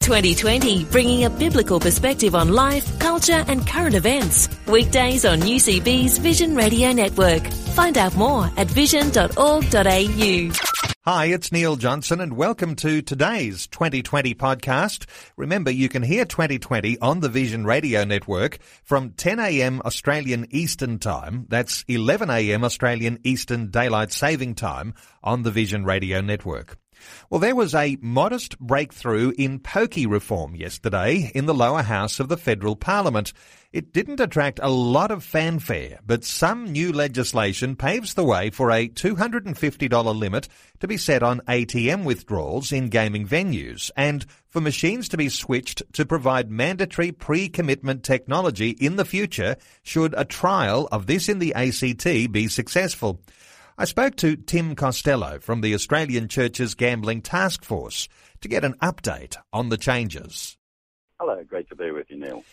2020, bringing a biblical perspective on life, culture, and current events. Weekdays on UCB's Vision Radio Network. Find out more at vision.org.au. Hi, it's Neil Johnson and welcome to today's 2020 podcast. Remember, you can hear 2020 on the Vision Radio Network from 10am Australian Eastern Time. That's 11am Australian Eastern Daylight Saving Time on the Vision Radio Network. Well, there was a modest breakthrough in pokey reform yesterday in the lower house of the federal parliament. It didn't attract a lot of fanfare, but some new legislation paves the way for a $250 limit to be set on ATM withdrawals in gaming venues and for machines to be switched to provide mandatory pre-commitment technology in the future should a trial of this in the ACT be successful. I spoke to Tim Costello from the Australian Churches Gambling Task Force to get an update on the changes. Hello, great to be with you, Neil.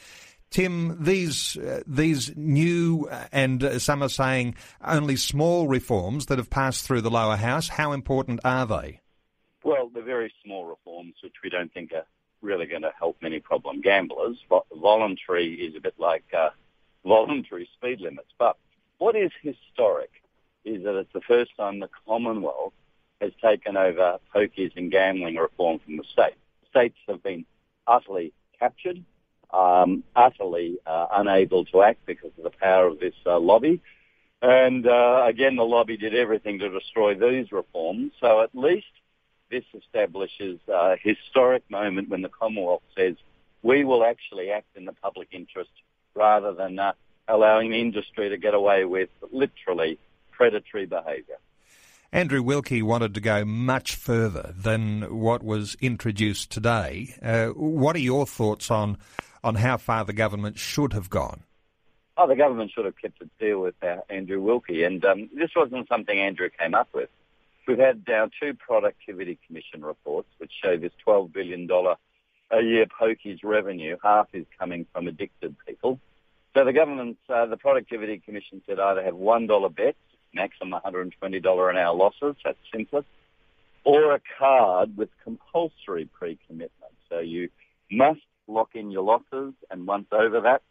Tim, these uh, these new uh, and uh, some are saying only small reforms that have passed through the lower house. How important are they? Well, they're very small reforms, which we don't think are really going to help many problem gamblers. Voluntary is a bit like uh, voluntary speed limits. But what is historic is that it's the first time the Commonwealth has taken over pokies and gambling reform from the states. States have been utterly captured, um, utterly uh, unable to act because of the power of this uh, lobby. And uh, again, the lobby did everything to destroy these reforms. So at least this establishes a historic moment when the Commonwealth says we will actually act in the public interest rather than uh, allowing the industry to get away with literally predatory behaviour. Andrew Wilkie wanted to go much further than what was introduced today. Uh, what are your thoughts on on how far the government should have gone? Oh, the government should have kept its deal with uh, Andrew Wilkie, and um, this wasn't something Andrew came up with. We've had now two Productivity Commission reports which show this $12 billion a year pokies revenue. Half is coming from addicted people. So the government, uh, the Productivity Commission said either have $1 bets maximum $120 an hour losses, that's simplest, or a card with compulsory pre-commitment. So you must lock in your losses, and once over that,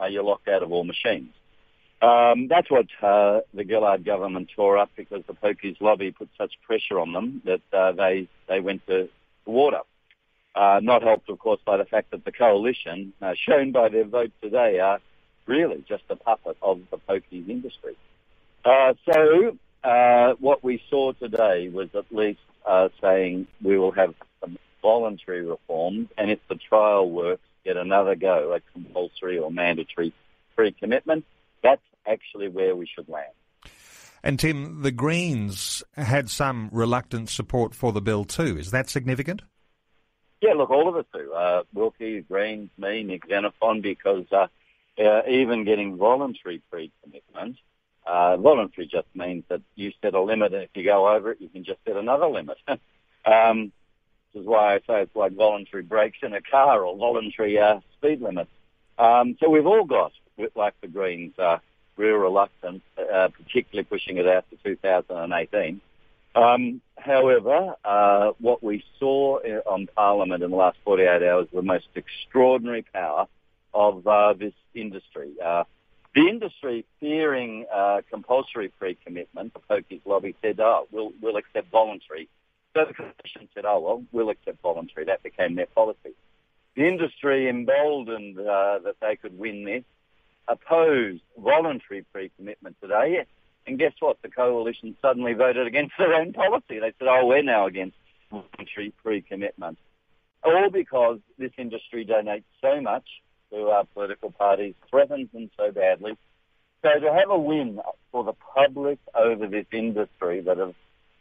uh, you're locked out of all machines. Um, that's what uh, the Gillard government tore up because the pokies lobby put such pressure on them that uh, they they went to water. Uh, not helped, of course, by the fact that the coalition, uh, shown by their vote today, are really just a puppet of the pokies industry. Uh, so uh, what we saw today was at least uh, saying we will have some voluntary reforms, and if the trial works, get another go at compulsory or mandatory pre-commitment. That's actually where we should land. And Tim, the Greens had some reluctant support for the bill too. Is that significant? Yeah, look, all of us do. Uh, Wilkie, Greens, me, Nick Xenophon, because uh, uh, even getting voluntary pre-commitment uh, voluntary just means that you set a limit, and if you go over it, you can just set another limit. um, which is why I say it's like voluntary brakes in a car or voluntary uh, speed limits. Um, so we've all got, like the Greens, uh, real reluctance, uh, particularly pushing it out to 2018. Um, however, uh, what we saw uh, on Parliament in the last 48 hours was the most extraordinary power of uh, this industry. Uh, the industry, fearing uh, compulsory pre-commitment, the pokies lobby said, oh, we'll, we'll accept voluntary. So the Commission said, oh, well, we'll accept voluntary. That became their policy. The industry, emboldened uh, that they could win this, opposed voluntary pre-commitment today. And guess what? The coalition suddenly voted against their own policy. They said, oh, we're now against voluntary pre-commitment. All because this industry donates so much to our political parties threatens them so badly. So to have a win for the public over this industry that have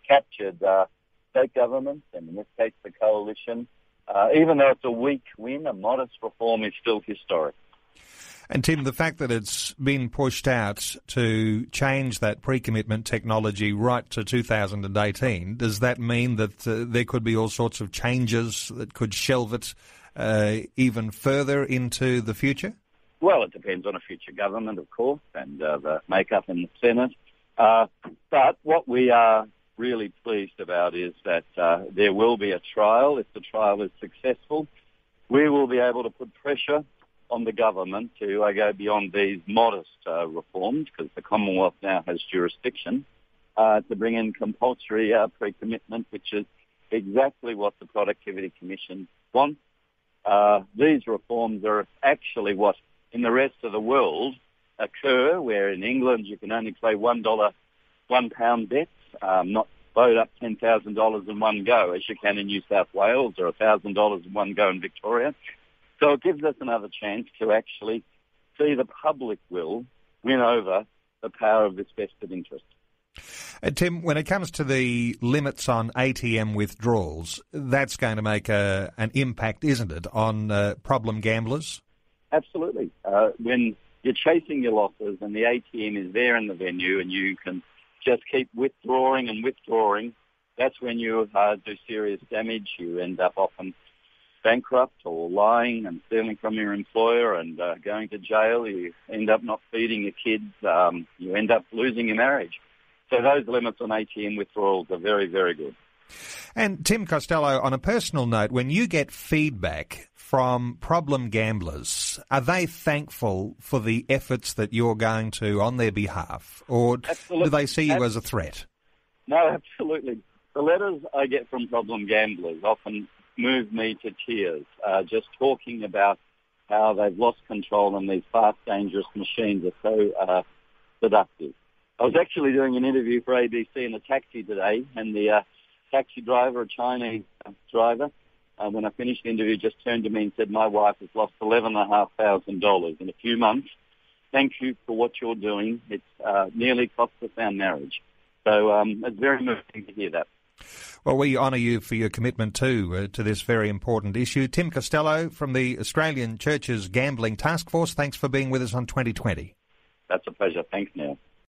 captured uh, state governments, and in this case the coalition, uh, even though it's a weak win, a modest reform is still historic. And Tim, the fact that it's been pushed out to change that pre-commitment technology right to 2018, does that mean that uh, there could be all sorts of changes that could shelve it uh, even further into the future? Well, it depends on a future government, of course, and uh, the makeup in the Senate. Uh, but what we are really pleased about is that uh, there will be a trial. If the trial is successful, we will be able to put pressure on the government to uh, go beyond these modest uh, reforms, because the Commonwealth now has jurisdiction, uh, to bring in compulsory uh, pre-commitment, which is exactly what the Productivity Commission wants. Uh, these reforms are actually what, in the rest of the world, occur, where in England you can only play one dollar, one pound bets, um, not load up ten thousand dollars in one go, as you can in New South Wales, or thousand dollars in one go in Victoria. So it gives us another chance to actually see the public will win over the power of this vested interest. Uh, Tim, when it comes to the limits on ATM withdrawals, that's going to make a, an impact, isn't it, on uh, problem gamblers? Absolutely. Uh, when you're chasing your losses and the ATM is there in the venue and you can just keep withdrawing and withdrawing, that's when you uh, do serious damage. You end up often bankrupt or lying and stealing from your employer and uh, going to jail. You end up not feeding your kids. Um, you end up losing your marriage. So those limits on ATM withdrawals are very, very good. And Tim Costello, on a personal note, when you get feedback from problem gamblers, are they thankful for the efforts that you're going to on their behalf, or absolutely. do they see you as a threat? No, absolutely. The letters I get from problem gamblers often move me to tears, uh, just talking about how they've lost control and these fast, dangerous machines are so uh, seductive. I was actually doing an interview for ABC in a taxi today, and the uh, taxi driver, a Chinese driver, uh, when I finished the interview, just turned to me and said, "My wife has lost eleven and a half thousand dollars in a few months. Thank you for what you're doing. It's uh, nearly cost us our marriage." So um, it's very moving to hear that. Well, we honour you for your commitment too uh, to this very important issue. Tim Costello from the Australian Churches Gambling Task Force. Thanks for being with us on 2020. That's a pleasure. Thanks, Neil.